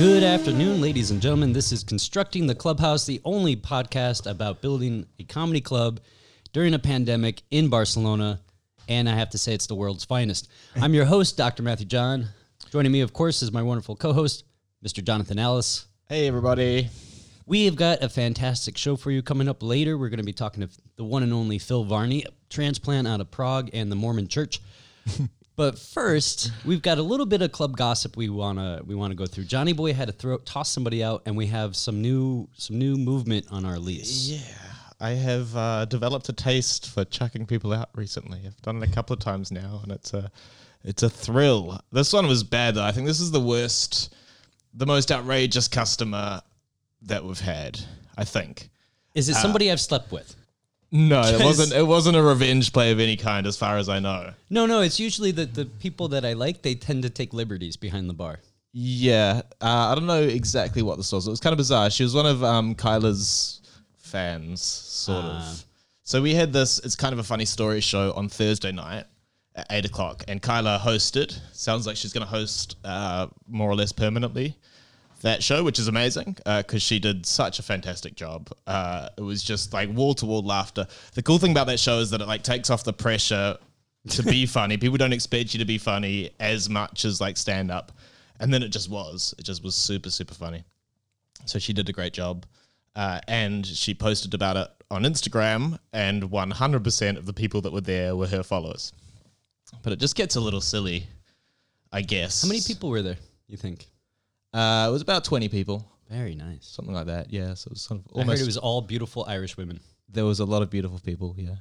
Good afternoon, ladies and gentlemen. This is Constructing the Clubhouse, the only podcast about building a comedy club during a pandemic in Barcelona. And I have to say, it's the world's finest. I'm your host, Dr. Matthew John. Joining me, of course, is my wonderful co host, Mr. Jonathan Ellis. Hey, everybody. We have got a fantastic show for you coming up later. We're going to be talking to the one and only Phil Varney, transplant out of Prague and the Mormon Church. but first, we've got a little bit of club gossip we wanna we wanna go through. Johnny Boy had to throw toss somebody out, and we have some new some new movement on our lease. Yeah, I have uh, developed a taste for chucking people out recently. I've done it a couple of times now, and it's a it's a thrill. This one was bad though. I think this is the worst, the most outrageous customer that we've had. I think. Is it somebody I've slept with? No, it wasn't. It wasn't a revenge play of any kind, as far as I know. No, no. It's usually the the people that I like. They tend to take liberties behind the bar. Yeah, uh, I don't know exactly what this was. It was kind of bizarre. She was one of um, Kyla's fans, sort Ah. of. So we had this. It's kind of a funny story show on Thursday night at eight o'clock, and Kyla hosted. Sounds like she's going to host uh, more or less permanently that show, which is amazing because she did such a fantastic job. Uh, it was just like wall to wall laughter. The cool thing about that show is that it like takes off the pressure to be funny. People don't expect you to be funny as much as like stand up, and then it just was. It just was super super funny. So she did a great job, uh, and she posted about it on Instagram, and 100% of the people that were there were her followers. But it just gets a little silly, I guess. How many people were there? You think? Uh, it was about 20 people, Very nice. something like that. Yeah, so it was sort of I heard almost. it was all beautiful Irish women. there was a lot of beautiful people here.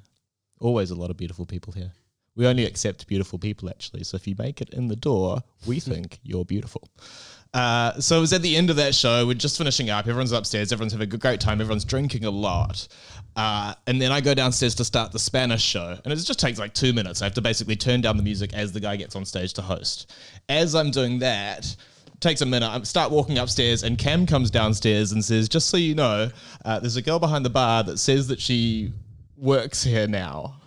Always a lot of beautiful people here. We only accept beautiful people, actually. So if you make it in the door, we think you're beautiful. Uh, so it was at the end of that show. We're just finishing up. Everyone's upstairs. Everyone's having a good, great time. Everyone's drinking a lot. Uh, and then I go downstairs to start the Spanish show. And it just takes like two minutes. I have to basically turn down the music as the guy gets on stage to host. As I'm doing that, takes a minute. I start walking upstairs, and Cam comes downstairs and says, "Just so you know, uh, there's a girl behind the bar that says that she works here now."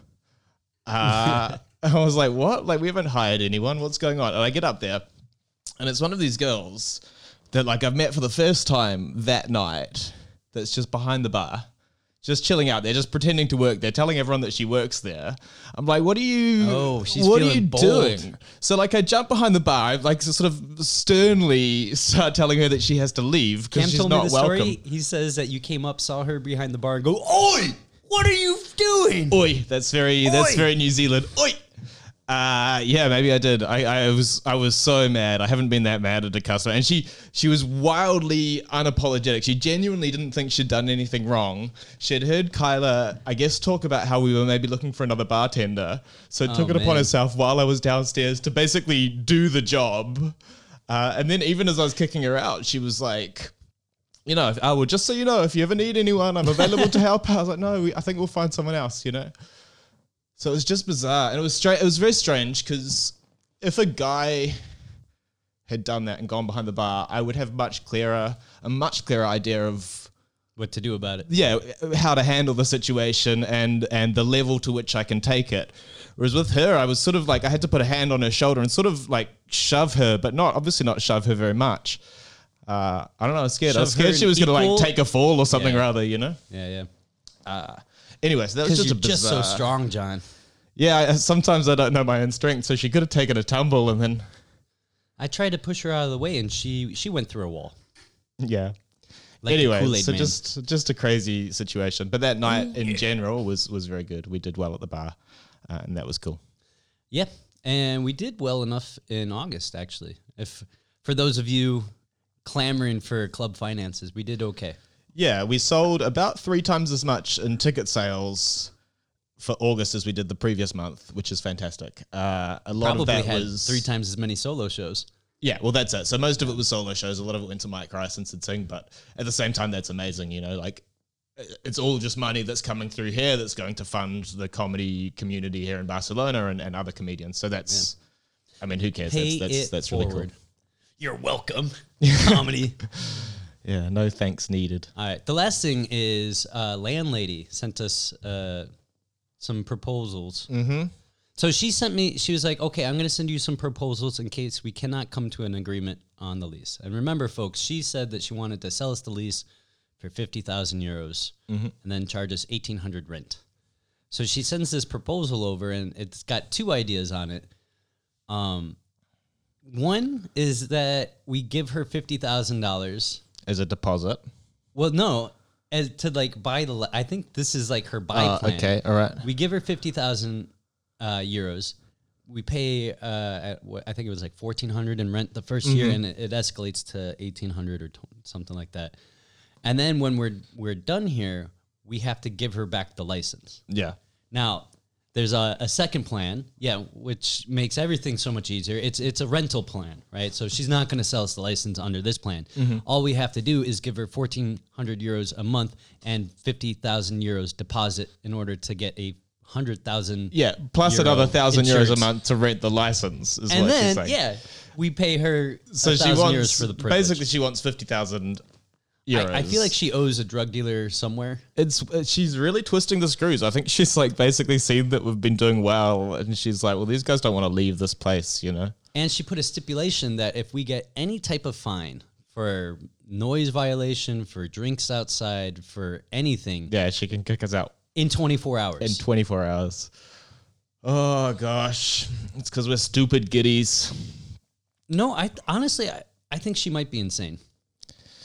Uh, I was like, "What? Like we haven't hired anyone. What's going on?" And I get up there, and it's one of these girls that like I've met for the first time that night. That's just behind the bar. Just chilling out there, just pretending to work there, telling everyone that she works there. I'm like, what are you? Oh, she's what are you bold. doing? So like I jump behind the bar, I like sort of sternly start telling her that she has to leave because she's told me not the welcome. story. He says that you came up, saw her behind the bar, and go, "Oi, what are you doing?" Oi, that's very that's very New Zealand. Oi. Uh, yeah, maybe I did. I, I was I was so mad. I haven't been that mad at a customer, and she she was wildly unapologetic. She genuinely didn't think she'd done anything wrong. She had heard Kyla, I guess, talk about how we were maybe looking for another bartender, so took it upon herself while I was downstairs to basically do the job. Uh, and then even as I was kicking her out, she was like, you know, I will just so you know, if you ever need anyone, I'm available to help. I was like, no, we, I think we'll find someone else, you know. So it was just bizarre, and it was straight. It was very strange because if a guy had done that and gone behind the bar, I would have much clearer, a much clearer idea of What to do about it? yeah how to handle the situation and and the level to which I can take it. Whereas with her, I was sort of like I had to put a hand on her shoulder and sort of like shove her, but not obviously not shove her very much. Uh, I don't know. I was scared. I was scared she was gonna like take a fall or something Yeah. rather, you know. Yeah, yeah. Anyway, so that was just you're a just so bizarre- strong, John. Yeah, I, sometimes I don't know my own strength, so she could have taken a tumble and then I tried to push her out of the way, and she she went through a wall. yeah. Like the anyway, Kool-Aid so man. just just a crazy situation, but that night in general was was very good. We did well at the bar, uh, and that was cool. Yeah, and we did well enough in August actually. If for those of you clamoring for club finances, we did okay. Yeah, we sold about three times as much in ticket sales for August as we did the previous month, which is fantastic. Uh, a lot Probably of that was three times as many solo shows. Yeah, well, that's it. So most of it was solo shows. A lot of it went to Mike Rice and Sid Singh, but at the same time, that's amazing. You know, like it's all just money that's coming through here that's going to fund the comedy community here in Barcelona and, and other comedians. So that's, I mean, who cares? Pay that's that's, that's really forward. cool. You're welcome. Comedy. Yeah, no thanks needed. All right. The last thing is uh, landlady sent us uh, some proposals. Mm-hmm. So she sent me. She was like, "Okay, I'm going to send you some proposals in case we cannot come to an agreement on the lease." And remember, folks, she said that she wanted to sell us the lease for fifty thousand euros and then charge us eighteen hundred rent. So she sends this proposal over, and it's got two ideas on it. Um, one is that we give her fifty thousand dollars As a deposit. well, no, as to like buy the. I think this is like her buy Uh, plan. okay, all right. We give her fifty thousand uh, euros. We pay. Uh, at what, I think it was like fourteen hundred in rent the 1st year, and it, it escalates to eighteen hundred or t- something like that. And then when we're we're done here, we have to give her back the license. Yeah. Now, there's a, a second plan, yeah, which makes everything so much easier. It's it's a rental plan, right? So she's not going to sell us the license under this plan. Mm-hmm. All we have to do is give her 1,400 euros a month and 50,000 euros deposit in order to get a hundred thousand. Yeah, plus another thousand euros a month to rent the license. Is and what she's then saying. yeah, we pay her so she wants for the privilege. basically she wants fifty thousand. I, I feel like she owes a drug dealer somewhere. it's uh, she's really twisting the screws. I think she's like basically seen that we've been doing well, and she's like, well, these guys don't want to leave this place, you know. And she put a stipulation that if we get any type of fine for noise violation, for drinks outside, for anything Yeah, she can kick us out in 24 hours. in twenty four hours. Oh gosh, it's because we're stupid guiris. no, I honestly, I, I think she might be insane.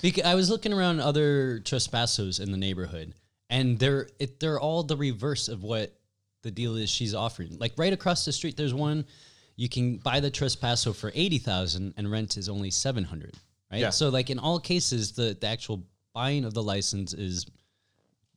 Because I was looking around other traspasos in the neighborhood, and they're it, they're all the reverse of what the deal is she's offering. Like right across the street, there's one you can buy the traspaso for eighty thousand, and rent is only seven hundred. Right. Yeah. So like in all cases, the the actual buying of the license is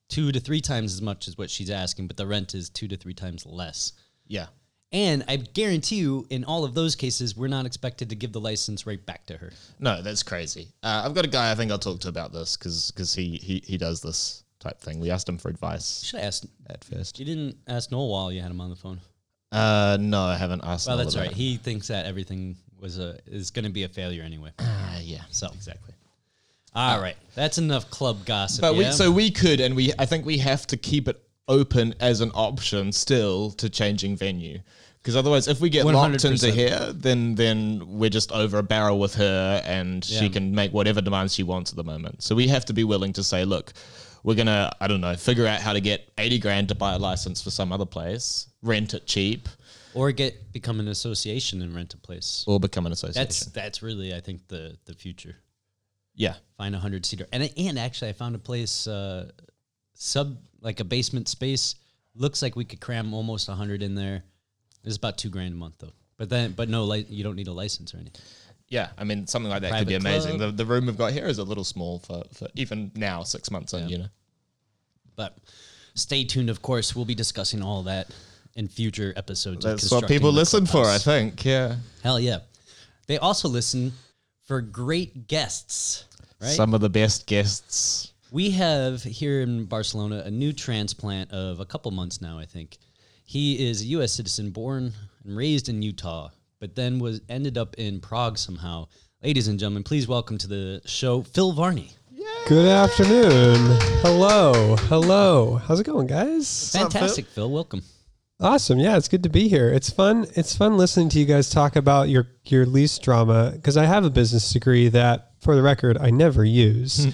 two to three times as much as what she's asking, but the rent is two to three times less. Yeah, And I guarantee you, in all of those cases, we're not expected to give the license right back to her. no, that's crazy. Uh, I've got a guy I think I'll talk to about this because he, he he does this type thing. We asked him for advice Should I ask? at first. You didn't ask Noel while you had him on the phone. Uh, no, I haven't asked. Well, that's right. it. He thinks that everything was a is going to be a failure anyway. Uh, yeah, So exactly. all right, that's enough club gossip. But yeah? we so we could, and we I think we have to keep it open as an option still to changing venue. Because otherwise, if we get locked into 100%. here, then then we're just over a barrel with her, and she can make whatever demands she wants at the moment. So we have to be willing to say, look, we're gonna I don't know figure out how to get eighty grand to buy a license for some other place, rent it cheap, or get become an association and rent a place. or become an association. That's that's really I think the the future. yeah, Find a hundred seater, and and actually I found a place uh, sub like a basement space. Looks like we could cram almost a hundred in there. It's about two grand a month though. But then, but no, like you don't need a license or anything. yeah. I mean, something like that could be Private amazing. club. The the room we've got here is a little small for, for even now, six months in. Yeah. You know. But stay tuned. Of course, we'll be discussing all that in future episodes. of That's what Constructing people the listen for, I Clubhouse. think. Yeah. Hell yeah! They also listen for great guests. Right. Some of the best guests. We have here in Barcelona a new transplant of a couple months now, I think. He is a U.S. citizen, born and raised in Utah, but then was ended up in Prague somehow. Ladies and gentlemen, please welcome to the show Phil Varney. Good afternoon. Hello. Hello. How's it going, guys? up, Phil? Fantastic, Phil. Welcome. Awesome. Yeah, it's good to be here. It's fun. It's fun listening to you guys talk about your your lease drama because I have a business degree that, for the record, I never use. Hmm.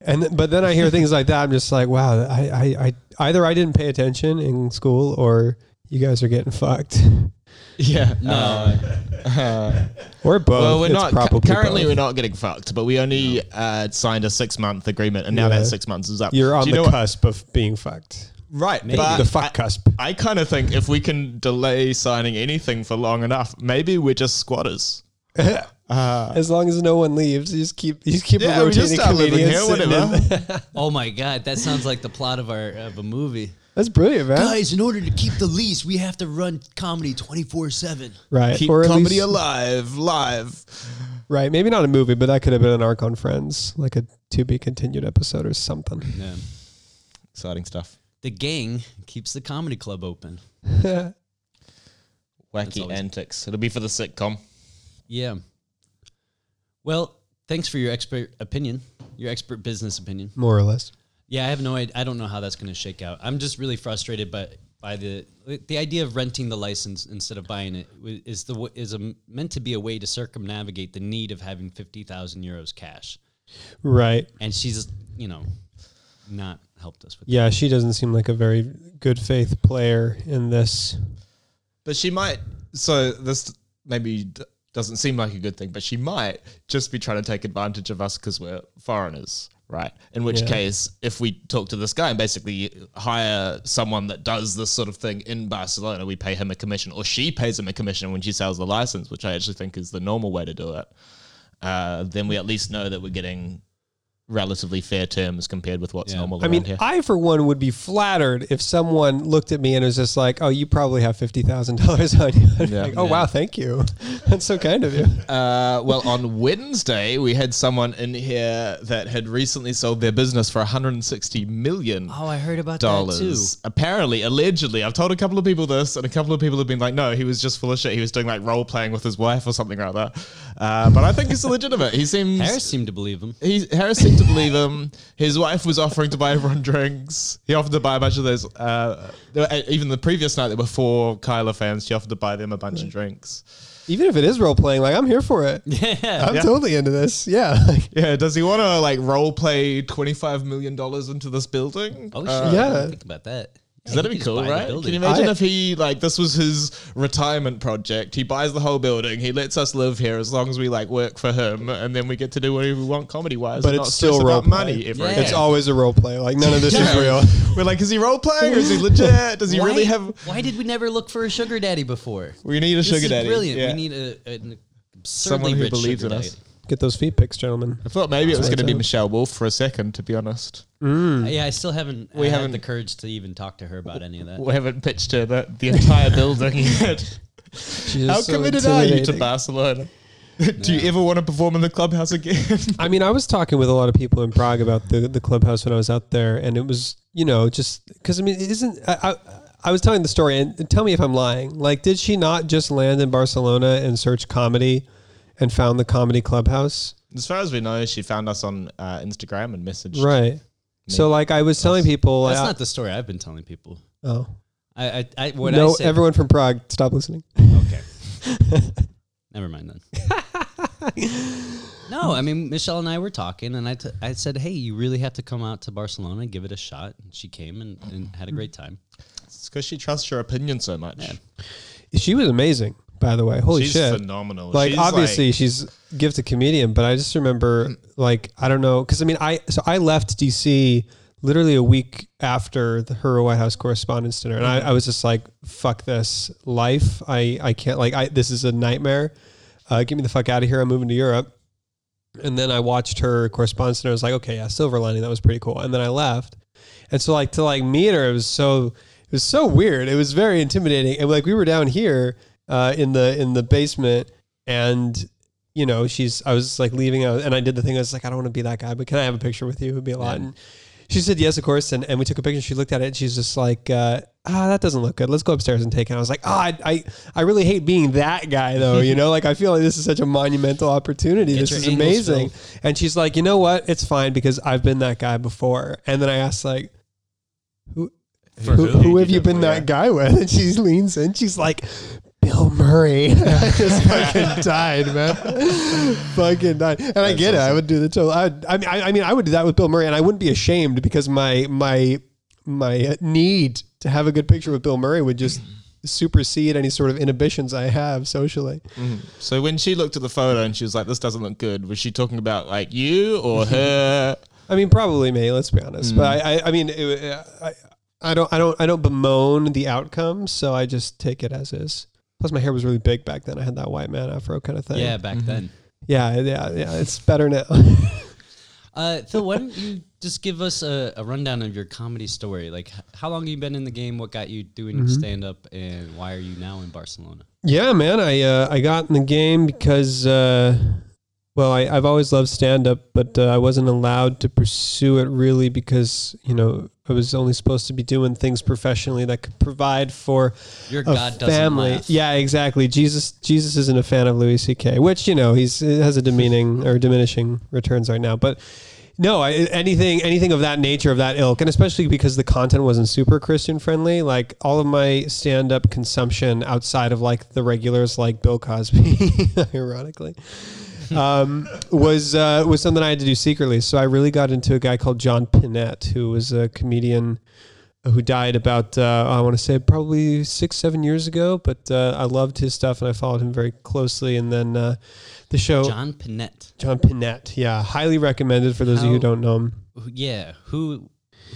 And but then I hear things like that. I'm just like, wow. I, I, I either I didn't pay attention in school or you guys are getting fucked, Yeah. No, or both. well, we're It's not probably currently both. we're not getting fucked, but we only uh, signed a six month agreement, and now Yeah. that six months is up. You're on you the know what- cusp of being fucked. right? Maybe. But the fuck I, cusp. I kind of think if we can delay signing anything for long enough, maybe we're just squatters. Uh, as long as no one leaves, you just keep you just keep Yeah, we just rotating start living comedians. here, sitting in- whatever. oh my God, that sounds like the plot of our of a movie. That's brilliant, man. Guys, in order to keep the lease, we have to run comedy twenty four seven. Right. Keep or comedy least- alive, live. Right. Maybe not a movie, but that could have been an arc on Friends, like a to be continued episode or something. Yeah. Exciting stuff. The gang keeps the comedy club open. Wacky antics. It'll be for the sitcom. Yeah. Well, thanks for your expert opinion, your expert business opinion. more or less. Yeah, I have no idea. I don't know how that's going to shake out. I'm just really frustrated, but by the the idea of renting the license instead of buying it wi- is the is a, meant to be a way to circumnavigate the need of having fifty thousand euros cash. Right. And she's you know not helped us with. Yeah, she doesn't seem like a very good faith player in this. But she might. So this maybe d- doesn't seem like a good thing, but she might just be trying to take advantage of us because we're foreigners, right? In which Yeah. case, if we talk to this guy and basically hire someone that does this sort of thing in Barcelona, we pay him a commission, or she pays him a commission when she sells the license, which I actually think is the normal way to do it. Uh, then we at least know that we're getting relatively fair terms compared with what's Yeah. normal I mean, here. I for one would be flattered if someone looked at me and was just like, "Oh, you probably have fifty thousand dollars on you." Yeah. like, oh Yeah. wow, thank you. That's so kind of you. Uh, well, on Wednesday, we had someone in here that had recently sold their business for 160 million Oh, I heard about that too. dollars. Apparently, allegedly, I've told a couple of people this, and a couple of people have been like, "No, he was just full of shit. He was doing like role playing with his wife or something like that." Uh, but I think it's legitimate. He seems Harris seemed to believe him. he Harris seemed to believe him. His wife was offering to buy everyone drinks. He offered to buy a bunch of those. Uh, even the previous night, there were four Kyla fans. She offered to buy them a bunch of drinks. Even if it is role playing, like I'm here for it. Yeah. I'm totally into this. Yeah. Yeah, does he want to like role play twenty five million dollars into this building? Oh shit! Uh, Yeah. didn't think about that. Is that'd he be cool, right? Can you imagine I- if he like this was his retirement project? He buys the whole building, he lets us live here as long as we like work for him, and then we get to do whatever we want comedy wise. But it's still role money. play. Ever Yeah. again. It's always a role play. Like none of this Yeah. is real. We're like, is he role playing or is he legit? Does he really have? Why did we never look for a sugar daddy before? We need a This sugar is daddy. brilliant. Yeah. We need a, an absurdly Someone who rich believes sugar in us. daddy. Get those feet pics, gentlemen. I thought maybe it was That's going to be right. Michelle Wolf for a second, to be honest. Mm. Uh, Yeah, I still haven't. We I haven't- had the courage to even talk to her about any of that. We haven't pitched her the, the entire building yet. She's How so committed are you to. Barcelona? Do you ever want to perform in the clubhouse again? I mean, I was talking with a lot of people in Prague about the the clubhouse when I was out there, and it was you know just because I mean, it isn't I, I I was telling the story, and tell me if I'm lying. Like, did she not just land in Barcelona and search comedy, and found the comedy clubhouse? As far as we know, she found us on uh, Instagram and messaged. Right. So, like, I was telling people, That's I- not the story I've been telling people. oh I, I, I what no, I said. everyone from Prague, stop listening. Okay. Never mind then. no, I mean Michelle and I were talking, and I, t- I said, "Hey, you really have to come out to Barcelona and give it a shot." And she came and, and had a great time. It's because she trusts your opinion so much. Yeah. She was amazing, by the way. Holy She's shit! phenomenal. like She's obviously she's gifted comedian but i just remember like i don't know because i mean i so i left dc literally a week after the her white house correspondence dinner and I, I was just like fuck this life. I i can't like i this is a nightmare. Uh, get me the fuck out of here. I'm moving to europe. And then i watched her correspondence dinner. I was like okay yeah silver lining. That was pretty cool. And then i left. And so like to like meet her it was so it was so weird. It was very intimidating. And like we were down here uh, in the in the basement and you know she's i was like leaving and i did the thing. I was like i don't want to be that guy but can i have a picture with you? It would be a lot. Yeah. and she said yes of course and, and we took a picture she looked at it and she's just like uh, ah that doesn't look good. Let's go upstairs and take it. I was like oh I, I i really hate being that guy though you know? Like i feel like this is such a monumental opportunity. Get this is amazing. filled. and she's like you know what? It's fine because i've been that guy before. And then i asked like who, who? who? have you been that guy with? And she leans in. She's like, Bill Murray. I just fucking died, man. fucking died. And I get it. I would do the total. I, would, I mean, I, I mean, I would do that with Bill Murray, and I wouldn't be ashamed because my my my need to have a good picture with Bill Murray would just supersede any sort of inhibitions I have socially. Mhm. So when she looked at the photo and she was like, "This doesn't look good," was she talking about like you or her? I mean, probably me. Let's be honest. But I, I, I mean, it, I, I don't, I don't, I don't bemoan the outcome. So I just take it as is. Plus, my hair was really big back then. I had that white man afro kind of thing. Yeah, back then. yeah, yeah, yeah. It's better now. Uh, Phil, why don't you just give us a, a rundown of your comedy story? Like, how long have you been in the game? What got you doing Mm-hmm. stand up, and why are you now in Barcelona? yeah, man. I, uh, I got in the game because, uh, well, I, I've always loved stand up, but uh, I wasn't allowed to pursue it really because you know I was only supposed to be doing things professionally that could provide for Your God doesn't family. laugh. Yeah, exactly. Jesus Jesus isn't a fan of Louis C.K., which you know he's it has a demeaning or diminishing returns right now, but. No, I, anything anything of that nature, of that ilk, and especially because the content wasn't super Christian friendly. Like all of my stand up consumption outside of like the regulars, like Bill Cosby, ironically, um, was uh, was something I had to do secretly. So I really got into a guy called John Pinette, who was a comedian who died about uh, I want to say probably six seven years ago. But uh, I loved his stuff and I followed him very closely. And then uh, the show John Pinette. John Pinette, yeah, highly recommended for those of you who don't know him. Yeah. Who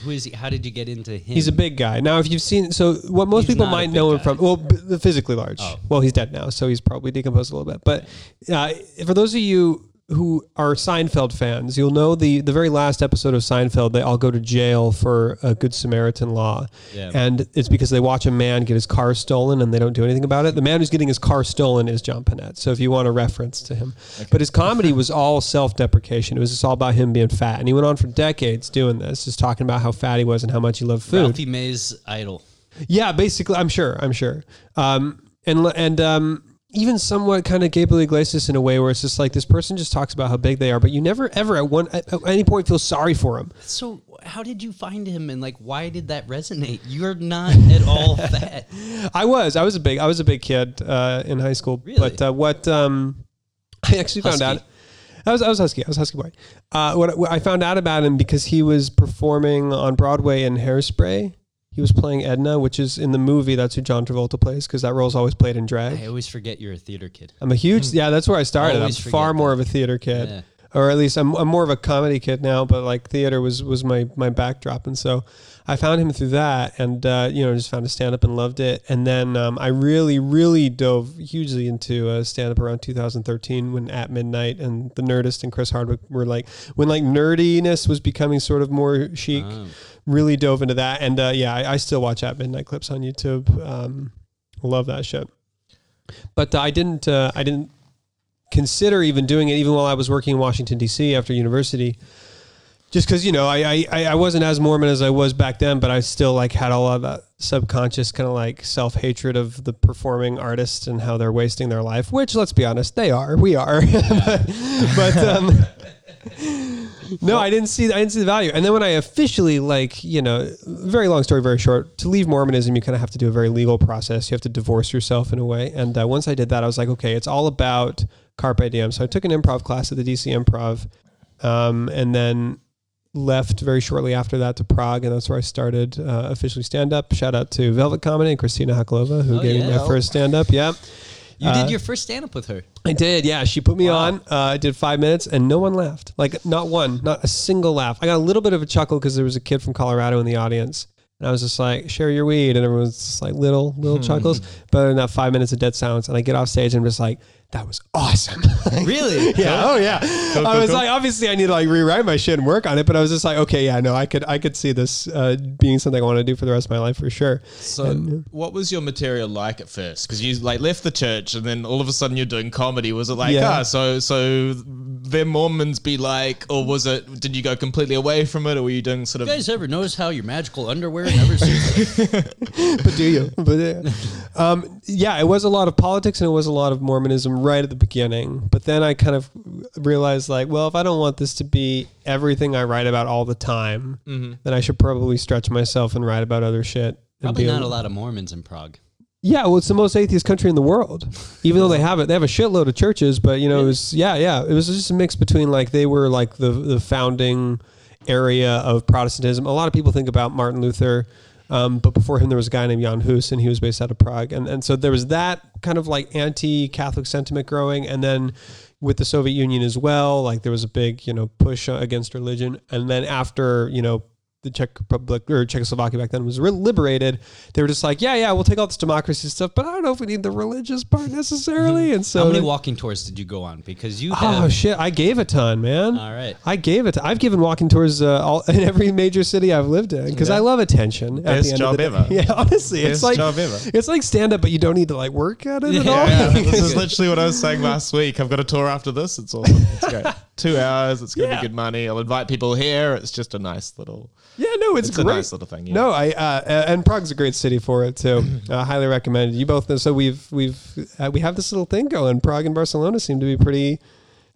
who is he? How did you get into him? He's a big guy. Now, if you've seen, so what most He's people not a might big know him guy. from, well, b- the physically large. Oh. Well, he's dead now, so he's probably decomposed a little bit. But uh, for those of you who are Seinfeld fans, you'll know the the very last episode of Seinfeld. They all go to jail for a Good Samaritan law, Yeah. and it's because they watch a man get his car stolen and they don't do anything about it. The man who's getting his car stolen is John Pinette. So if you want a reference to him, but his comedy was all self deprecation. It was just all about him being fat, and he went on for decades doing this, just talking about how fat he was and how much he loved food. Ralphie May's idol. Yeah, basically, I'm sure. I'm sure. Um, and and um, even somewhat kind of Gabriel Iglesias in a way where it's just like this person just talks about how big they are, but you never ever at one at, any point feel sorry for them. So how did you find him and like why did that resonate? You're not at all fat. I was I was a big I was a big kid uh, in high school, Really? but uh, what um, I actually found out. I was, I was husky. I was husky boy. Uh, what, what I found out about him because he was performing on Broadway in Hairspray. He was playing Edna, which is in the movie. That's who John Travolta plays because that role's always played in drag. I always forget you're a theater kid. I'm a huge hmm. yeah. That's where I started. I'm Always forget far more that. of a theater kid, Yeah. Or at least I'm, I'm more of a comedy kid now. But like theater was was my my backdrop, and so I found him through that, and uh, you know just found a stand up and loved it. And then um, I really really dove hugely into uh, stand up around 2013 when At Midnight and the Nerdist and Chris Hardwick were like when like nerdiness was becoming sort of more chic. Oh. Really dove into that, and uh, yeah, I, I still watch At Midnight clips on YouTube. Um, love that shit. But uh, I didn't. Uh, I didn't consider even doing it, even while I was working in Washington D.C. after university. Just because you know, I, I I wasn't as Mormon as I was back then, but I still like had a lot of that subconscious kind of like self hatred of the performing artists and how they're wasting their life. Which, let's be honest, they are. We are. but but um, no, I didn't see I didn't see the value. And then when I officially like, you know, very long story, very short. To leave Mormonism, you kind of have to do a very legal process. You have to divorce yourself in a way. And uh, once I did that, I was like, okay, it's all about carpe diem. So I took an improv class at the DC Improv, um, and then left very shortly after that to Prague, and that's where I started uh, officially stand up. Shout out to Velvet Comedy and Christina Haklova, who Oh, gave me my first stand up. Yeah. You Uh, did your first stand up with her. I did, yeah. She put me Wow. on. Uh, I did five minutes, and no one laughed. Like not one, not a single laugh. I got a little bit of a chuckle because there was a kid from Colorado in the audience, and I was just like, "Share your weed," and everyone's just like little, little chuckles. But in that, five minutes of dead silence, and I get off stage and I'm just like, "That was awesome." Really? yeah. Oh yeah. Cool, I was cool. like, obviously, I need to like rewrite my shit and work on it. But I was just like, okay, yeah, no, I could, I could see this uh, being something I want to do for the rest of my life for sure. So, what was your material like at first? Because you like left the church, and then all of a sudden you're doing comedy. Was it like, Yeah. ah, so so them Mormons be like, or was it? Did you go completely away from it, or were you doing sort of? You guys ever notice how your magical underwear never seems but do you? But yeah. Um, yeah, it was a lot of politics and it was a lot of Mormonism right at the beginning. But then I kind of realized, like, well, if I don't want this to be everything I write about all the time, then I should probably stretch myself and write about other shit. Probably not a lot of Mormons in Prague. Yeah, well, it's the most atheist country in the world. Even though they have it, they have a shitload of churches. But you know, it was yeah, yeah. It was just a mix between like they were like the the founding area of Protestantism. A lot of people think about Martin Luther, um, but before him there was a guy named Jan Hus, and he was based out of Prague. And and so there was that kind of like anti-Catholic sentiment growing, and then with the Soviet Union as well, like there was a big you know push against religion. And then after you know the Czech Republic or Czechoslovakia back then was re- liberated, they were just like, yeah, yeah, we'll take all this democracy stuff, but I don't know if we need the religious part necessarily. And so, How many they- walking tours did you go on? Because you oh have. shit, I gave a ton, man. All right. I gave it. I've given walking tours uh, all in every major city I've lived in because I love attention. at Best the end job of the ever. Day. Yeah, honestly, it's Best like job ever. it's like stand up, but you don't need to like work at it at all. Yeah, this is literally what I was saying last week. I've got a tour after this. It's awesome. It's great. Two hours. It's going to Yeah. be good money. I'll invite people here. It's just a nice little. Yeah, no, it's, It's a great. nice little thing. Yeah. No, I uh, and Prague's a great city for it too. uh, highly recommended. You both know. So we've we've uh, we have this little thing going. Prague and Barcelona seem to be pretty.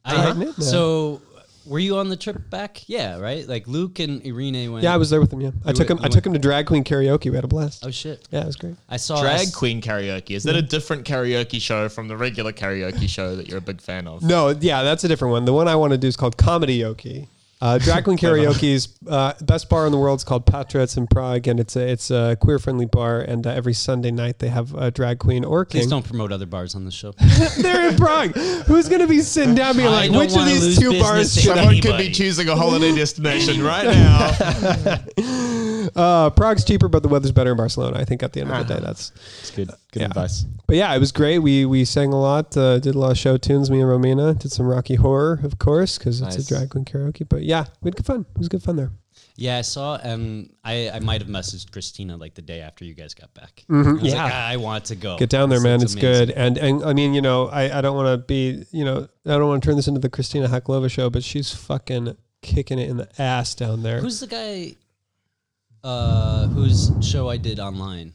I- tight-knit now. so, were you on the trip back? Yeah, right. Like Luke and Irene went. Yeah, I was there with them. Yeah, I took went- him. I took him to drag queen karaoke. We had a blast. Oh shit! Yeah, it was great. I saw Drag us- queen karaoke. Is that a different karaoke show from the regular karaoke show that you're a big fan of? No, yeah, that's a different one. The one I want to do is called Comedy Yoki. Uh, drag queen karaoke's uh, best bar in the world is called Patra. It's in Prague, and it's a it's a queer friendly bar. And uh, every Sunday night they have a drag queen or Please don't promote other bars on the show. They're in Prague. Who's gonna be sitting down being I like, don't which of wanna these lose two business bars to should I? Someone could Anybody. be choosing a holiday destination right now. Uh, Prague's cheaper, but the weather's better in Barcelona. I think at the end of the day, that's. It's good. Good Yeah. advice. But yeah, it was great. We we sang a lot, uh, did a lot of show tunes. Me and Romina did some Rocky Horror, of course, because it's Nice. a drag queen karaoke. But yeah, we had good fun. It was good fun there. yeah, I saw. Um, I I might have messaged Christina like the day after you guys got back. I was Yeah. like, I want to go. Get down there, This man. It's amazing. good. And and I mean, you know, I, I don't want to be, you know, I don't want to turn this into the Christina Haklova show, but she's fucking kicking it in the ass down there. Who's the guy? Uh, whose show I did online?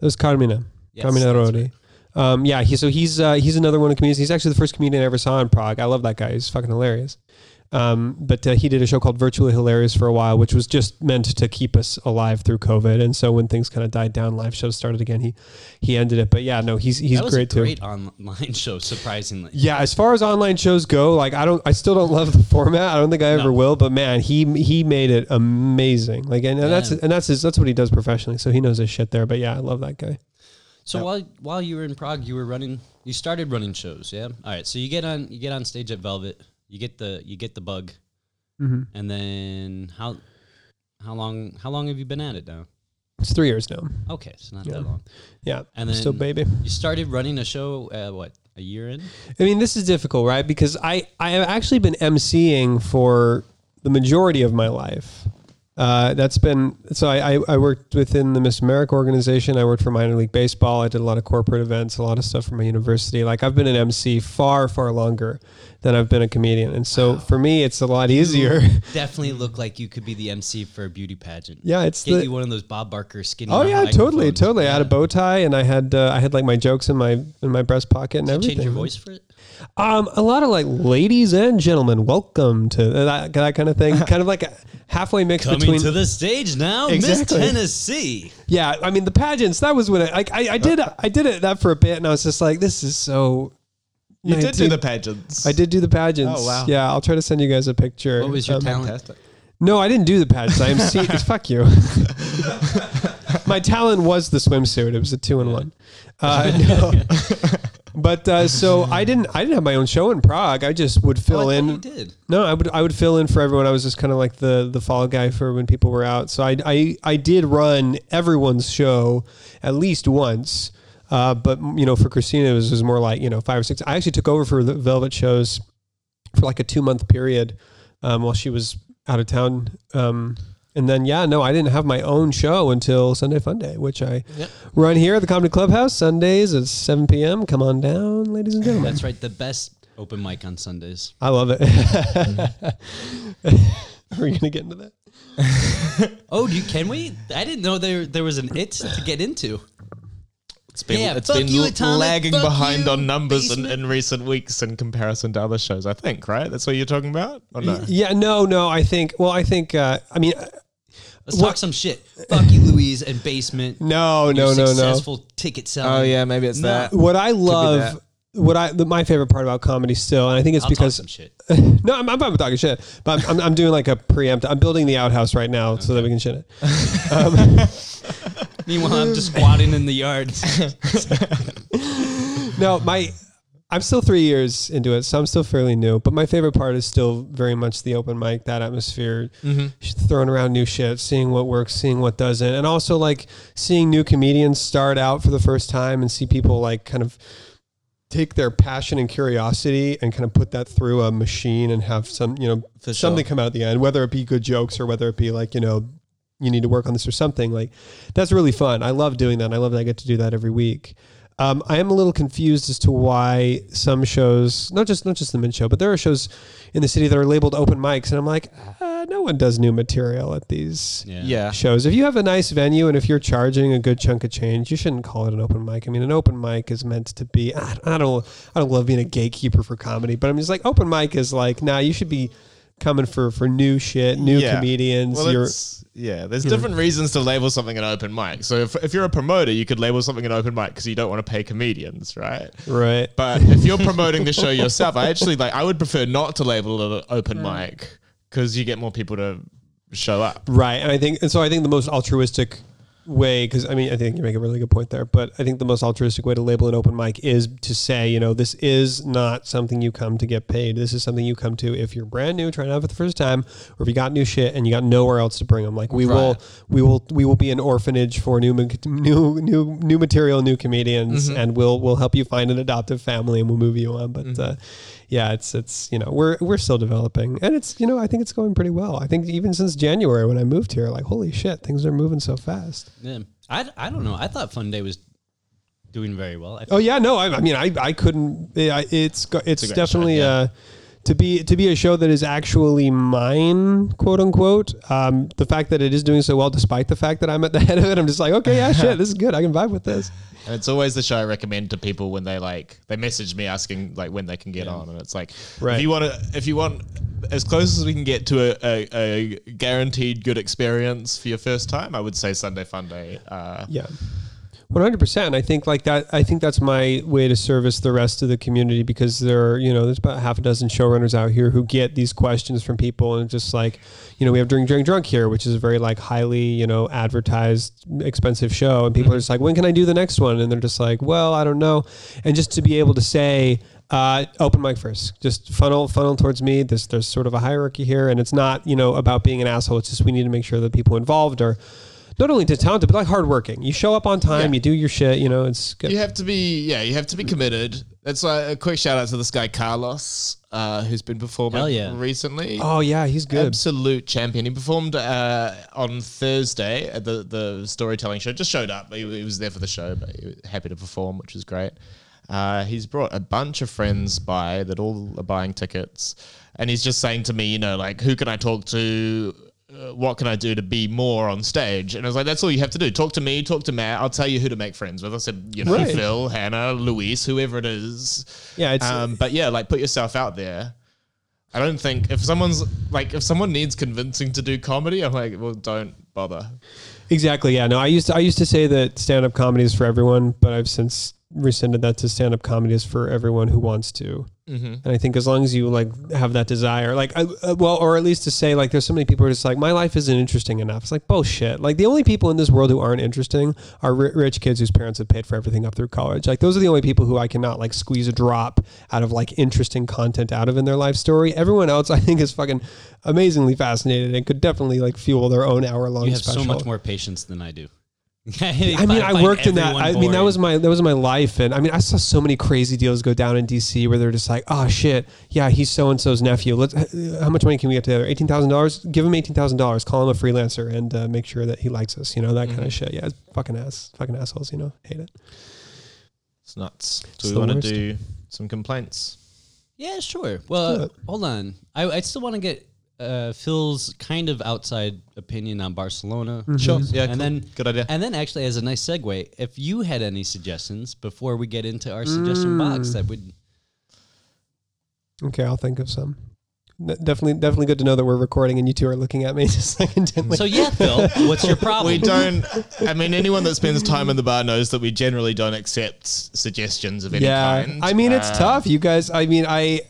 It was Carmina. Yes, Carmina Rodi. right. Um, yeah, he so he's uh, he's another one of the comedians. He's actually the first comedian I ever saw in Prague. I love that guy. He's fucking hilarious. Um, but uh, he did a show called Virtually Hilarious for a while, which was just meant to keep us alive through COVID. And so when things kind of died down, live shows started again. He he ended it. But yeah, no, he's he's great a too. great online show. Surprisingly, Yeah, as far as online shows go, like I don't, I still don't love the format. I don't think I ever No. will. But man, he he made it amazing. Like, and, and that's and that's his, that's what he does professionally. So he knows his shit there. But yeah, I love that guy. So while while you were in Prague, you were running. You started running shows, yeah. All right. So you get on you get on stage at Velvet. You get the you get the bug, Mm-hmm. and then how how long how long have you been at it now? It's three years now. Okay, so not Yeah. that long. Yeah, And then still baby. You started running a show. Uh, what a year in? I mean, this is difficult, right? Because I I have actually been emceeing for the majority of my life. Uh, that's been so. I, I I worked within the Miss America organization. I worked for minor league baseball. I did a lot of corporate events, a lot of stuff for my university. Like I've been an MC far far longer than I've been a comedian, and so for me, it's a lot easier. Definitely look like you could be the MC for a beauty pageant. yeah, it's Get the, you one of those Bob Barker skinny. Oh yeah, totally, totally. I had a bow tie and I had uh, I had like my jokes in my in my breast pocket and Did you everything. change your voice for it? Um, a lot of like ladies and gentlemen, welcome to that, that kind of thing. kind of like a halfway mix Coming between. to the stage now, Exactly. Miss Tennessee. yeah, I mean the pageants. That was when I like I, I did I did it that for a bit, and I was just like, this is so. You did do the pageants. I did do the pageants. Oh, wow. Yeah, I'll try to send you guys a picture. What was your Um, talent? Fantastic. No, I didn't do the pageants. I am see. fuck you. My talent was the swimsuit. It was a two in one. Uh, no. But uh, so I didn't. I didn't have my own show in Prague. I just would fill Oh, in. You did. No, I would I would fill in for everyone. I was just kind of like the the fall guy for when people were out. So I I, I did run everyone's show at least once. Uh, but you know, for Christina, it was, it was more like you know five or six. I actually took over for the Velvet shows for like a two month period um, while she was out of town. Um, and then yeah, no, I didn't have my own show until Sunday Fun Day, which I Yep. run here at the Comedy Clubhouse Sundays at seven p.m. Come on down, ladies and gentlemen. That's right. The best open mic on Sundays. I love it. Are we gonna get into that? Oh, do you, can we? I didn't know there there was an it to get into. It's been Yeah, it's fuck been you, Atomic, lagging behind you, on numbers in, in recent weeks in comparison to other shows. I think right. That's what you're talking about. Or no? Yeah, no, no. I think. Well, I think. Uh, I mean, uh, Let's What- talk some shit. Fuck you, Louise and Basement. no, no, no, no. Successful ticket selling. Oh yeah, maybe it's No. that. What I love, what I the, my favorite part about comedy still, and I think it's I'll talk because some shit. no, I'm, I'm not talking shit, but I'm, I'm, I'm doing like a preempt. I'm building the outhouse right now so that we can shit it. Um, Meanwhile, I'm just squatting in the yard. no, my I'm still three years into it, so I'm still fairly new. But my favorite part is still very much the open mic, that atmosphere, mm-hmm. sh- throwing around new shit, seeing what works, seeing what doesn't, and also like seeing new comedians start out for the first time and see people like kind of take their passion and curiosity and kind of put that through a machine and have some you know For something sure. come out at the end, whether it be good jokes or whether it be like you know you need to work on this or something like that's really fun. I love doing that. and I love that I get to do that every week. Um, I am a little confused as to why some shows, not just not just the Mint Show, but there are shows in the city that are labeled open mics, and I'm like, uh, no one does new material at these Yeah. Yeah. shows. If you have a nice venue and if you're charging a good chunk of change, you shouldn't call it an open mic. I mean, an open mic is meant to be. I, I don't. I don't love being a gatekeeper for comedy, but I'm just like open mic is like, nah, you should be coming for for new shit, new Yeah. comedians. Well, you're it's- yeah, there's you know. different reasons to label something an open mic. So if, if you're a promoter, you could label something an open mic because you don't want to pay comedians, right? right. But if you're promoting the show yourself, I actually like. I would prefer not to label it an open mic because you get more people to show up. Right, and I think, and so I think the most altruistic way, because I mean, I think you make a really good point there, but I think the most altruistic way to label an open mic is to say, you know, this is not something you come to get paid. This is something you come to if you're brand new, trying out for the first time, or if you got new shit and you got nowhere else to bring them. Like we will, we will, we will be an orphanage for new, new, new, new material, new comedians, and we'll we'll help you find an adoptive family and we'll move you on. But uh, yeah, it's it's you know we're we're still developing, and it's you know I think it's going pretty well. I think even since January when I moved here, like holy shit, things are moving so fast. Yeah. I, I don't know. I thought Fun Day was doing very well. Oh yeah, no, I, I mean I I couldn't. I- It's it's, a definitely show, yeah. uh to be to be a show that is actually mine, quote unquote. Um, the fact that it is doing so well, despite the fact that I'm at the head of it, I'm just like, okay, yeah, shit, this is good. I can vibe with this. And it's always the show I recommend to people when they like they message me asking like when they can get on, and it's like Right. if you want to if you want as close as we can get to a, a, a guaranteed good experience for your first time, I would say Sunday Fun Day. Uh, Yeah. One hundred percent. I think like that. I think that's my way to service the rest of the community because there, are, you know, there's about half a dozen showrunners out here who get these questions from people, and just like, you know, we have Drink Drink Drunk here, which is a very like highly, you know, advertised, expensive show, and people are just like, when can I do the next one? And they're just like, well, I don't know, and just to be able to say. Uh, open mic first. Just funnel funnel towards me. There's there's sort of a hierarchy here, and it's not you know about being an asshole. It's just we need to make sure that people involved are not only to talented but like hardworking. You show up on time. Yeah. You do your shit. You know, it's good. You have to be, yeah, you have to be committed. That's why a quick shout out to this guy Carlos, uh, who's been performing Hell yeah. recently. Oh yeah, he's good. Absolute champion. He performed uh, on Thursday at the, the storytelling show. Just showed up. He, he was there for the show, but he was happy to perform, which was great. Uh, he's brought a bunch of friends by that all are buying tickets, and he's just saying to me, you know, like, who can I talk to? Uh, what can I do to be more on stage? And I was like, that's all you have to do. Talk to me, talk to Matt. I'll tell you who to make friends with. I said, you know, Right. Phil, Hannah, Luis, whoever it is. Yeah, it's Um, but yeah, like put yourself out there. I don't think if someone's like if someone needs convincing to do comedy, I'm like, well, don't bother. exactly. Yeah, no, I used to, I used to say that stand up comedy is for everyone, but I've since rescinded that to stand up comedy is for everyone who wants to. Mm-hmm. And I think as long as you like have that desire, like, I, uh, well, or at least to say like, there's so many people who are just like, my life isn't interesting enough. It's like bullshit. Like the only people in this world who aren't interesting are ri- rich kids whose parents have paid for everything up through college. Like those are the only people who I cannot like squeeze a drop out of like interesting content out of in their life story. Everyone else, I think, is fucking amazingly fascinated and could definitely like fuel their own hour long. you have special. so much more patience than I do. I mean, I worked in that. I mean, that was my that was my life, and I mean, I saw so many crazy deals go down in DC where they're just like, oh shit, yeah, he's so and so's nephew. Let's, how much money can we get together? Eighteen thousand dollars. Give him eighteen thousand dollars. Call him a freelancer and uh, make sure that he likes us. You know that kind of shit. Yeah, fucking ass, fucking assholes. You know, hate it. It's nuts. It's Do we want to do some complaints? Yeah, sure. Well, Do uh, it. hold on. I, I still want to get uh, Phil's kind of outside opinion on Barcelona. Sure. Yeah. And cool. then good idea. And then, actually, as a nice segue, if you had any suggestions before we get into our suggestion box, that would Okay, I'll think of some. N- Definitely, definitely good to know that we're recording and you two are looking at me just like intently. So yeah, Phil, what's your problem? we don't. I mean, anyone that spends time in the bar knows that we generally don't accept suggestions of any yeah, kind. I mean, it's Um, tough. You guys, I mean, I,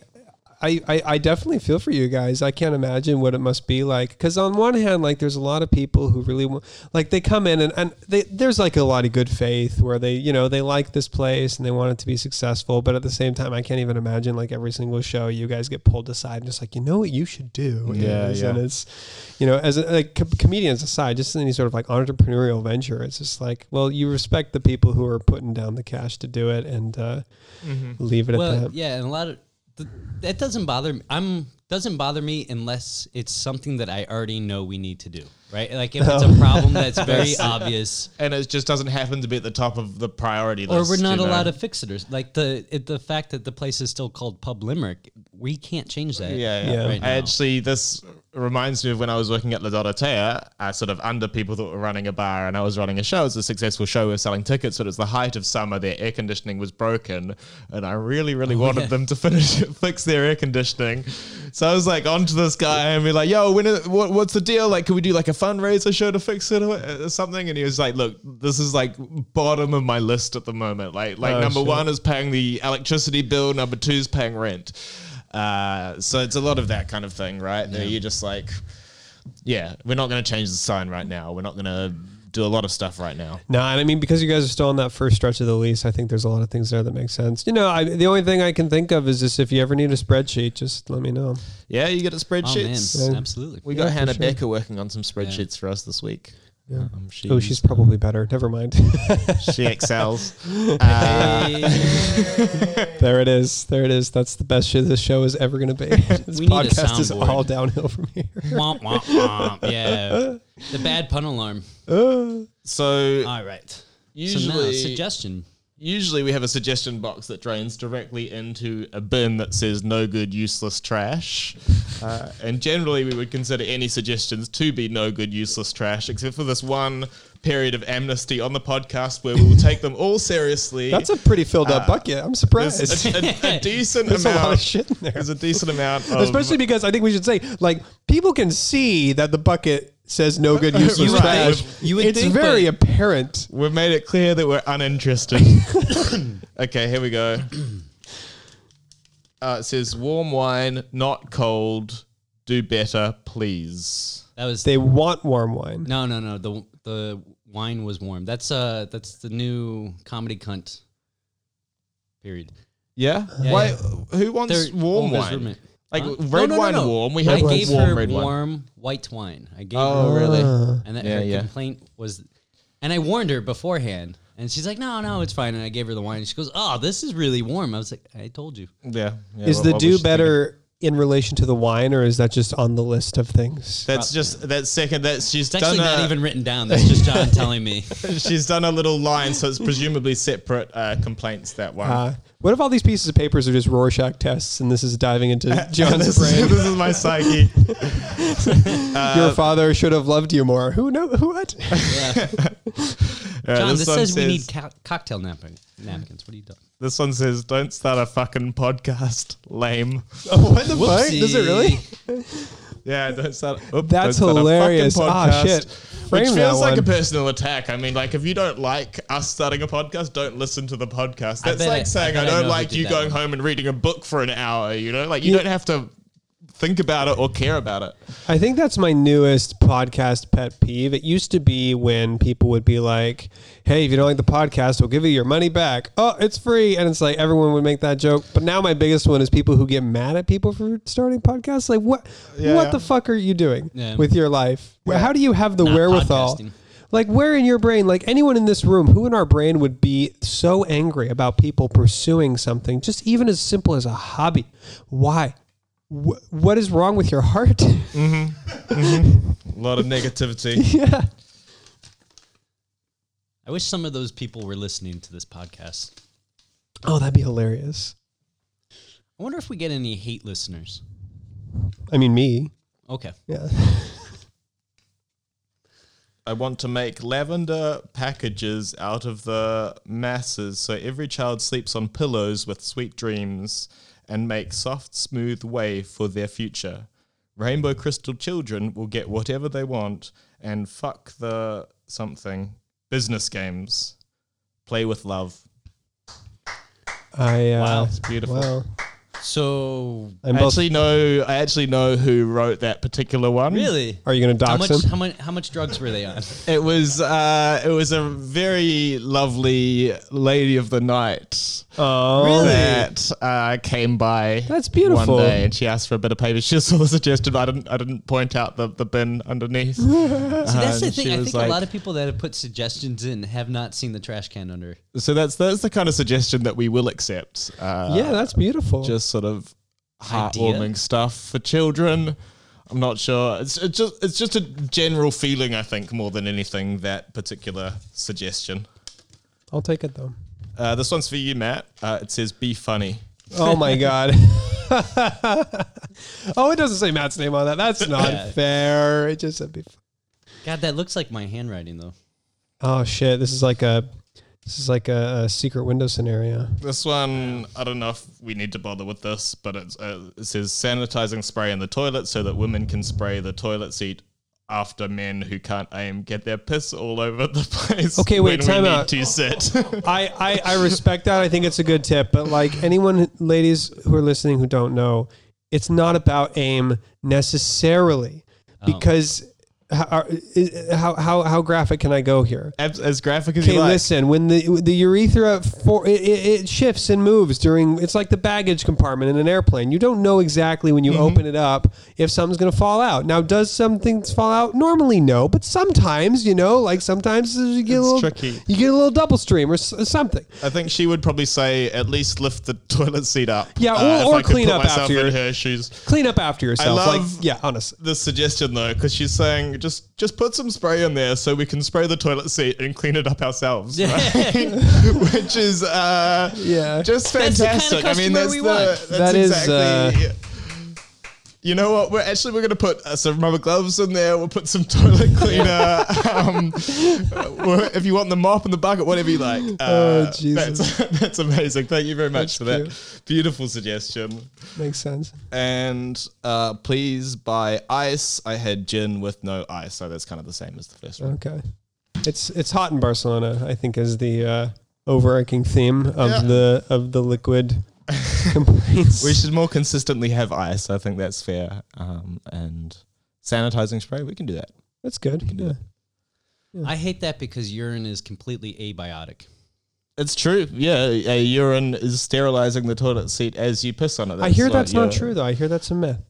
I, I, I definitely feel for you guys. I can't imagine what it must be like. Because on one hand, like, there's a lot of people who really, wa- like, they come in and, and they, there's like a lot of good faith where they, you know, they like this place and they want it to be successful. But at the same time, I can't even imagine like every single show you guys get pulled aside and just like, you know what you should do. Yeah, is, yeah. And it's, you know, as a, like com- comedians aside, just any sort of like entrepreneurial venture, it's just like, well, you respect the people who are putting down the cash to do it and uh, Mm-hmm. leave it at that. yeah, and a lot of th- that doesn't bother me. I'm doesn't bother me unless it's something that I already know we need to do. Right? Like if it's a problem that's very obvious, and it just doesn't happen to be at the top of the priority list. or list. we're not you know? allowed to fix it, or like the it, the fact that the place is still called Pub Limerick, we can't change that. Yeah, yeah. Yeah. Right now. Actually, this reminds me of when I was working at La Dorotea, uh, sort of under people that were running a bar, and I was running a show. It was a successful show. We were selling tickets, but it was the height of summer. Their air conditioning was broken, and I really, really wanted Oh, yeah. them to finish fix their air conditioning. So I was like, on to this guy and be like, "Yo, when is, what, what's the deal? Like, can we do like a fundraiser show to fix it or uh, something?" And he was like, "Look, this is like bottom of my list at the moment. Like, like Oh, number shit. one is paying the electricity bill. Number two is paying rent." Uh, so it's a lot of that kind of thing, right? That You're just like, yeah, we're not going to change the sign right now. We're not going to do a lot of stuff right now. No, and I mean because you guys are still on that first stretch of the lease, I think there's a lot of things there that make sense. You know, I, the only thing I can think of is just if you ever need a spreadsheet, just let me know. Yeah, you get a Oh spreadsheets. man, absolutely. we Yeah, got Hannah sure. Becker working on some spreadsheets for us this week. Yeah. Um, she's, Oh, she's probably better. Never mind. she excels. Uh, there it is. There it is. That's the best shit this show is ever going to be. This We podcast is all downhill from here. womp, womp, womp. Yeah, the bad pun alarm. Uh, so All right. so now usually, suggestion. Usually we have a suggestion box that drains directly into a bin that says no good, useless trash. Uh, and generally, we would consider any suggestions to be no good, useless trash, except for this one period of amnesty on the podcast where we will take them all seriously. that's a pretty filled up bucket. I'm surprised. There's a, a- a decent There's a amount. lot of shit in there. There's a decent amount of. Especially because I think we should say, like, people can see that the bucket says no good useless You would trash. you would it's think, very but- apparent. We've made it clear that we're uninterested. okay, here we go. Uh, it says warm wine, not cold. Do better, please. That was They want warm wine. no, no, no. The the wine was warm. That's uh, that's the new comedy cunt. Period. Yeah. Yeah, Why? yeah. Who wants They're- warm Olga's wine? roommate. Like Huh? red No, no, no, wine no. warm. We I have gave warm her red wine. I gave her warm white wine. I gave Oh, her, really? And that Yeah, her yeah. complaint was, and I warned her beforehand, and she's like, "No, no, it's fine." And I gave her the wine, and she goes, "Oh, this is really warm." I was like, "I told you." Yeah. yeah, Is what- the what do was she thinking? better in relation to the wine, or is that just on the list of things? That's just that second. That's she's It's actually done not a, even written down. That's just John telling me. she's done a little line, so it's presumably separate uh, complaints. That one. Uh, what if all these pieces of papers are just Rorschach tests, and this is diving into John's this, is, brain? this is my psyche. Your father should have loved you more. Who know what? Yeah. Uh, John, this, one says, we need co- cocktail napkin- napkins. What are you doing? This one says, "Don't start a fucking podcast." Lame. oh, what the fuck? Does it really? Yeah, don't start. oop, don't That's start a fucking hilarious. Ah, podcast. shit. Frame Which that feels like one. a personal attack. I mean, like if you don't like us starting a podcast, don't listen to the podcast. I That's bet I- like saying I, bet I know don't who like did you that going one. home and reading a book for an hour. You know, like you Yeah. don't have to think about it or care about it. I think that's my newest podcast pet peeve. It used to be when people would be like, "Hey, if you don't like the podcast, we'll give you your money back. Oh, it's free." And it's like everyone would make that joke. But now my biggest one is people who get mad at people for starting podcasts. Like, what Yeah. what the fuck are you doing Yeah. with your life? Well, How do you have the Not wherewithal? podcasting. Like, where in your brain, like anyone in this room, who in our brain would be so angry about people pursuing something, just even as simple as a hobby? Why? Wh- what is wrong with your heart? A lot of negativity. yeah. I wish some of those people were listening to this podcast. Oh, that'd be hilarious. I wonder if we get any hate listeners. I mean, me. Okay. Yeah. I want to make lavender packages out of the masses so every child sleeps on pillows with sweet dreams and make soft, smooth way for their future. Rainbow crystal children will get whatever they want and fuck the something. Business games. Play with love. I. Uh, Wow, It's beautiful. Wow. So I'm I both. actually know I actually know who wrote that particular one. really, Are you going to how dox much? him? How much? How much drugs were they on? It was uh, it was a very lovely lady of the night Oh, that uh, came by. That's beautiful. One day, and she asked for a bit of paper. She saw the suggestion, but I didn't. I didn't point out the, the bin underneath. See, that's the And thing. I was think a lot of people that have put suggestions in have not seen the trash can under. so that's that's the kind of suggestion that we will accept. Uh, yeah, that's beautiful. just sort of heartwarming stuff for children. I'm not sure. It's, it's just it's just a general feeling, I think, more than anything. That particular suggestion. I'll take it though. Uh, this one's for you, Matt. Uh, it says "Be funny." Oh my god. oh, it doesn't say Matt's name on that. That's not Yeah. fair. It just said be. Funny. God, that looks like my handwriting though. Oh shit! This is like a this is like a, a secret window scenario. This one, I don't know if we need to bother with this, but it's, uh, it says sanitizing spray in the toilet so that women can spray the toilet seat after men who can't aim get their piss all over the place. Okay, wait, when time we need out. to sit. I, I I respect that. I think it's a good tip. But like anyone, ladies who are listening who don't know, it's not about aim necessarily because how, how how how graphic can I go here? as, as graphic as Okay, you like. listen. When the the urethra for it, it, it shifts and moves during, it's like the baggage compartment in an airplane. You don't know exactly when you Mm-hmm. open it up if something's going to fall out. Now, does some things fall out? Normally, no, but sometimes, you know, like sometimes you get a It's little tricky. You get a little double stream or s- something. I think she would probably say at least lift the toilet seat up. Yeah, uh, or- if or I could clean put up myself after your- in her shoes. Clean up after yourself. love- like, yeah, honestly. The suggestion though, because she's saying just just put some spray in there so we can spray the toilet seat and clean it up ourselves, right? which is uh, Yeah. just That's the kind of fantastic. I mean, customer that's we the want. that's That is, exactly. You know what? We're actually we're gonna put uh, some rubber gloves in there. We'll put some toilet cleaner. um, if you want the mop and the bucket, whatever you like. Uh, Oh, Jesus. That's, that's amazing. Thank you very much That's for that beautiful suggestion. Makes sense. And uh, please buy ice. I had gin with no ice, so that's kind of the same as the first one. Okay. It's it's hot in Barcelona. I think is the uh, overarching theme of Yeah. the of the liquid complaints. We should more consistently have ice. I think that's fair. Um, and sanitizing spray, we can do that. That's good. We can do Yeah. I hate that because urine is completely abiotic. It's true. Yeah, a urine is sterilizing the toilet seat as you piss on it. I hear like that's not your- true though. I hear that's a myth.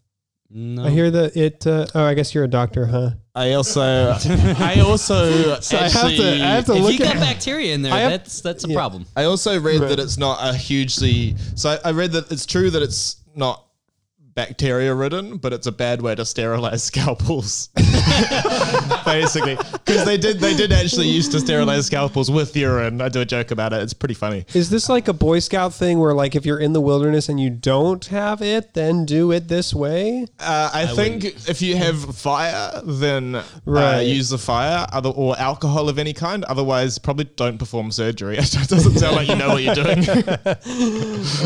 No, I hear that it. Uh, oh, I guess you're a doctor, huh? I also, I also So I have to- I have to if look you got at- bacteria in there, have- that's that's a yeah. problem. I also read Right. that it's not a hugely. So I, I read that it's true that it's not bacteria ridden, but it's a bad way to sterilize scalpels. Basically, because they did they did actually used to sterilize scalpels with urine. I do a joke about it. It's pretty funny. Is this like a Boy Scout thing where, like, if you're in the wilderness and you don't have it, then do it this way? Uh, I, think if you have fire, then uh, use the fire, other or alcohol of any kind. Otherwise, probably don't perform surgery. It doesn't sound like you know what you're doing.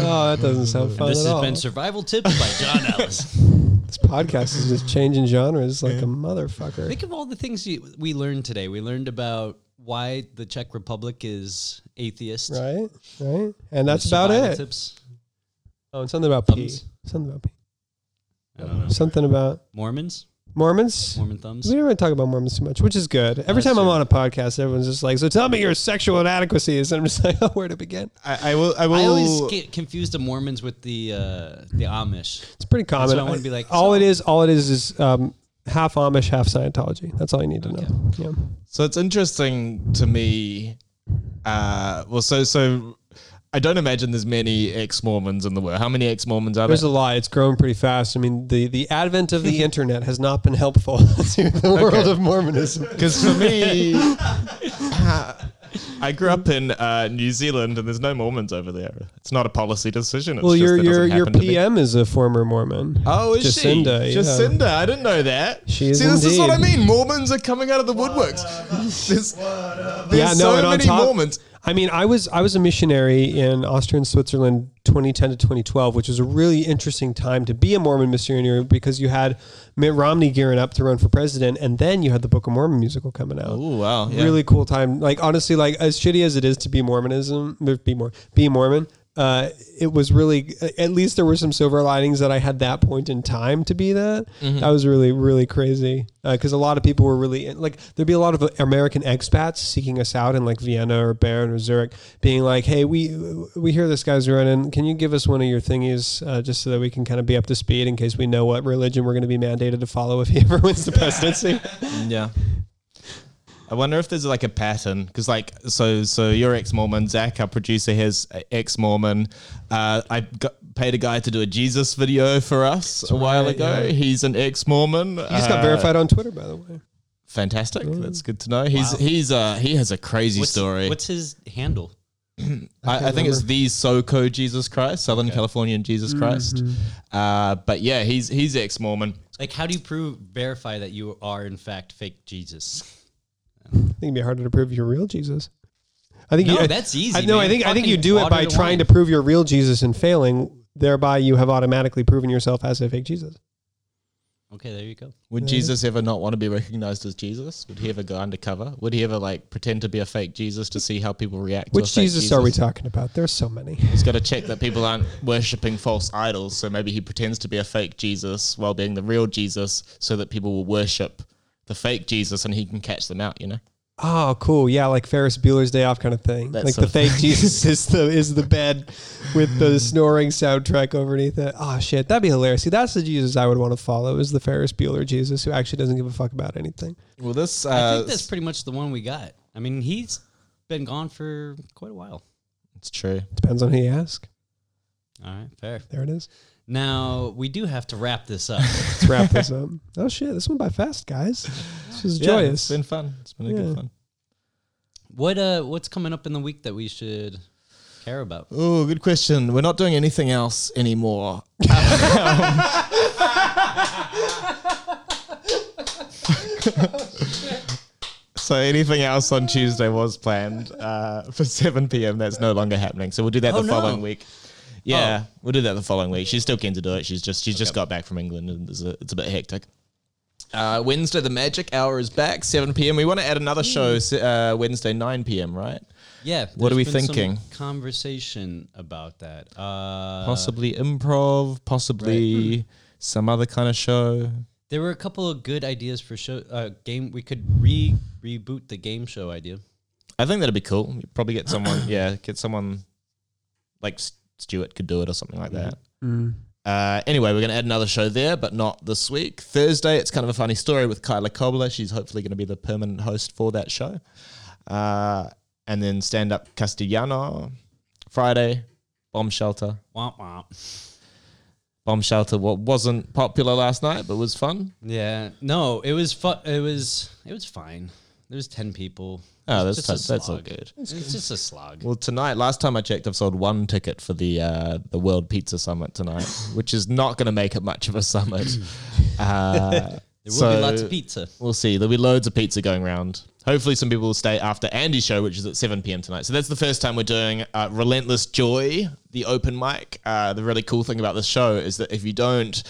Oh, that doesn't sound fun This at has all. been survival tips by John Ellis. this podcast is just changing genres like a motherfucker. Think of all the things you, we learned today. We learned about why the Czech Republic is atheist. Right, right, and that's about it. Tips. Oh, and something about pee. Something about pee. I don't know. Something about Mormons, Mormons. Mormon thumbs. We don't really talk about Mormons too much, which is good. Every That's time I'm on a podcast, everyone's just like, "So tell me your sexual inadequacies," and I'm just like, "Oh, where to begin?" I, I will. I will. I always get confused the Mormons with the uh, the Amish. It's pretty common. why I wanna be like, all so- it is, all it is, is um, half Amish, half Scientology. That's all you need to Okay. know. Yeah. So it's interesting to me. Uh, well, so so I don't imagine there's many ex Mormons in the world. How many ex Mormons are there? There's a lot. It's grown pretty fast. I mean, the, the advent of the internet has not been helpful to the world of Mormonism. Because for me, I grew up in uh, New Zealand, and there's no Mormons over there. It's not a policy decision. It's Well, just your your your happen to be. PM is a former Mormon. Oh, is Jacinda, she? yeah. Jacinda, I didn't know that. She is See, this is what I mean. Mormons are coming out of the woodworks. There's, there's Yeah, no, so and on many top- Mormons. I mean, I was I was a missionary in Austria and Switzerland 2010 to 2012, which was a really interesting time to be a Mormon missionary because you had Mitt Romney gearing up to run for president, and then you had the Book of Mormon musical coming out. Oh wow, yeah. Really cool time. Like honestly, like as shitty as it is to be Mormonism, be more be Mormon. Uh, it was really at least there were some silver linings that I had that point in time to be that. Mm-hmm. That was really really crazy because a lot of people were really like there'd be a lot of American expats seeking us out in like Vienna or Bern or Zurich, being like, "Hey, we we hear this guy's running. Can you give us one of your thingies uh, just so that we can kind of be up to speed in case we know what religion we're going to be mandated to follow if he ever wins the presidency?" Yeah. I wonder if there's like a pattern because, like, so so you're ex Mormon. Zach, our producer, has ex Mormon. Uh, I got, paid a guy to do a Jesus video for us a while right, ago. yeah. He's an ex Mormon. He just got verified on Twitter, by the way. Fantastic. That's good to know. He's Wow. he's uh he has a crazy What's, story. what's his handle? I, I think it's the SoCo Jesus Christ, Southern Californian Jesus Christ. Mm-hmm. Uh, but yeah, he's he's ex Mormon. Like, how do you prove verify that you are in fact fake Jesus? I think it'd be harder to prove you're real Jesus. I think No, you, I- that's easy, I, no, I think I think you do it by trying wine. to prove you're real Jesus and failing. Thereby, you have automatically proven yourself as a fake Jesus. Okay, there you go. Would Jesus ever not want to be recognized as Jesus? Would he ever go undercover? Would he ever like pretend to be a fake Jesus to see how people react? to a Which fake Jesus, are we talking about? There's so many. He's got to check that people aren't worshipping false idols. So maybe he pretends to be a fake Jesus while being the real Jesus, so that people will worship the fake Jesus and he can catch them out. You know. Oh, cool. Yeah, like Ferris Bueller's Day Off kind of thing. That like the of fake Jesus is the is the bed with the snoring soundtrack underneath it. Oh shit, that'd be hilarious. See, that's the Jesus I would want to follow. Is the Ferris Bueller Jesus who actually doesn't give a fuck about anything. Well, this I uh, think that's pretty much the one we got. I mean, he's been gone for quite a while. it's true. Depends on who you ask. All right, fair. There it is. Now we do have to wrap this up. Let's wrap this up. Oh shit, this went by fast, guys. This was Yeah, joyous. it's been fun. It's been a Yeah. good fun. what uh, what's coming up in the week that we should care about? Oh, good question. We're not doing anything else anymore. so anything else on Tuesday was planned uh, for 7 p.m. That's no longer happening. So we'll do that Oh, the no. following week. Yeah, we'll do that the following week. She's still keen to do it. She's just she's just got back from England and it's a, it's a bit hectic. Uh, Wednesday, the Magic Hour is back, 7 p.m. We want to add another show uh, Wednesday, 9 p.m. Right? Yeah. What are we been some thinking? Conversation about that. Uh, possibly improv, possibly some other kind of show. There were a couple of good ideas for show uh, game. We could re reboot the game show idea. I think that'd be cool. You'd probably get someone, yeah, get someone like S- Stuart could do it or something like that. Mm. Uh, anyway, we're going to add another show there, but not this week. Thursday, it's kind of a funny story with Kyla Kobler. She's hopefully going to be the permanent host for that show. Uh, and then stand up Castellano. Friday, Bomb Shelter. Womp womp. Bomb Shelter what wasn't popular last night, but was fun. Yeah. No, it was fun. It was it was fine. There was ten people. Oh, that's just a that's all slog. good. It's just a slog. Well, tonight, last time I checked, I've sold one ticket for the uh, the World Pizza Summit tonight, which is not going to make it much of a summit. Uh, There will so be lots of pizza. We'll see. There'll be loads of pizza going around. Hopefully, some people will stay after Andy's show, which is at 7 p.m. tonight. So that's the first time we're doing uh, Relentless Joy, the open mic. Uh, the really cool thing about this show is that if you don't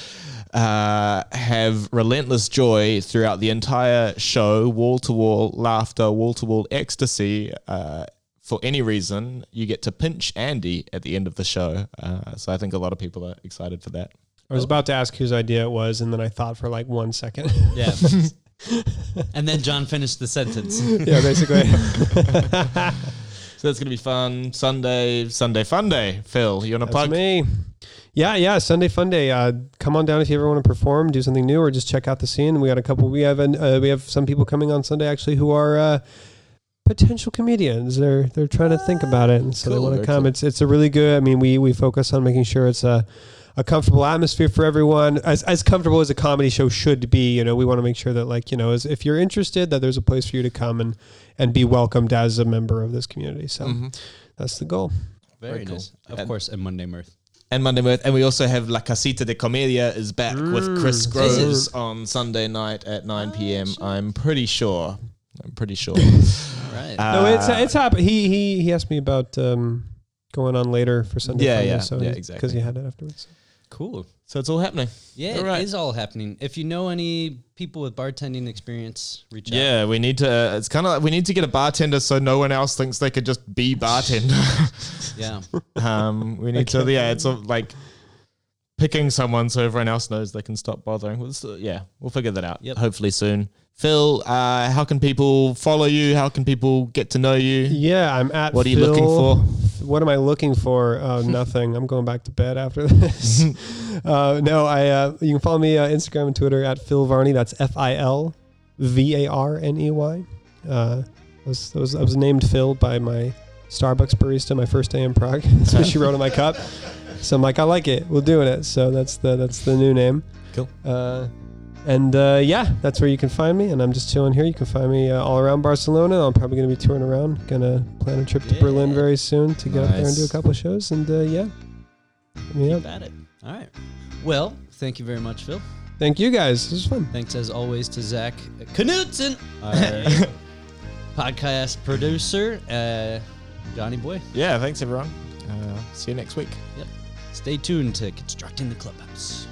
uh, have relentless joy throughout the entire show, wall to wall laughter, wall to wall ecstasy, uh, for any reason, you get to pinch Andy at the end of the show. Uh, so I think a lot of people are excited for that. I was about to ask whose idea it was, and then I thought for like one second. Yeah. and then John finished the sentence. yeah, basically. So that's going to be fun. Sunday, Sunday Fun Day. Phil, you want to That's plug? me. Yeah, yeah. Sunday Fun Day. Uh, come on down if you ever want to perform, do something new, or just check out the scene. We got a couple. We have an, uh, we have some people coming on Sunday actually who are uh, potential comedians. They're they're trying to think about it, and so they want to come. cool. It's it's a really good. I mean, we we focus on making sure it's a a comfortable atmosphere for everyone, as as comfortable as a comedy show should be. You know, we want to make sure that like you know, as if you're interested, that there's a place for you to come and and be welcomed as a member of this community. So Mhm. that's the goal. Very, Very cool. nice. Of And- course, and Monday Mirth. And Monday Mirth. And we also have La Casita de Comedia is back with Chris Mm. Groves on Sunday night at 9 p.m. I'm pretty sure. I'm pretty sure. right. Uh, No, it's it's happened. He he he asked me about um, going on later for Sunday. Yeah, Funday, yeah, so yeah, Because he had it afterwards. Cool. so it's all happening. Yeah, All right. it is all happening. If you know any people with bartending experience, reach out. Yeah, we need to. It's kind of like we need to get a bartender so no one else thinks they could just be bartender. Yeah. um, we need to. Yeah, it's a, like picking someone so everyone else knows they can stop bothering. We'll s- yeah, we'll figure that out. Yep. Hopefully soon. Phil, uh, how can people follow you? How can people get to know you? Yeah, I'm at. What are you looking for? What am I looking for? Uh, nothing. I'm going back to bed after this. uh, no, I. Uh, you can follow me uh, Instagram and Twitter at Phil Varney. That's F I L V A R N E Y. Uh, was, I was I was named Phil by my Starbucks barista my first day in Prague. that's what she wrote on my cup. So I'm like, I like it. We're doing it. So that's the that's the new name. Cool. Uh, and uh, yeah, that's where you can find me. And I'm just chilling here. You can find me uh, all around Barcelona. I'm probably going to be touring around. Gonna plan a trip to Berlin very soon to get up there and do a couple of shows. And uh, yeah, hit me up. Keep at it. All right. Well, thank you very much, Phil. Thank you guys. This was fun. Thanks as always to Zach Knutson, our podcast producer, uh, Johnny Boy. Yeah, thanks everyone. Uh, see you next week. Stay tuned to Constructing the Clubhouse.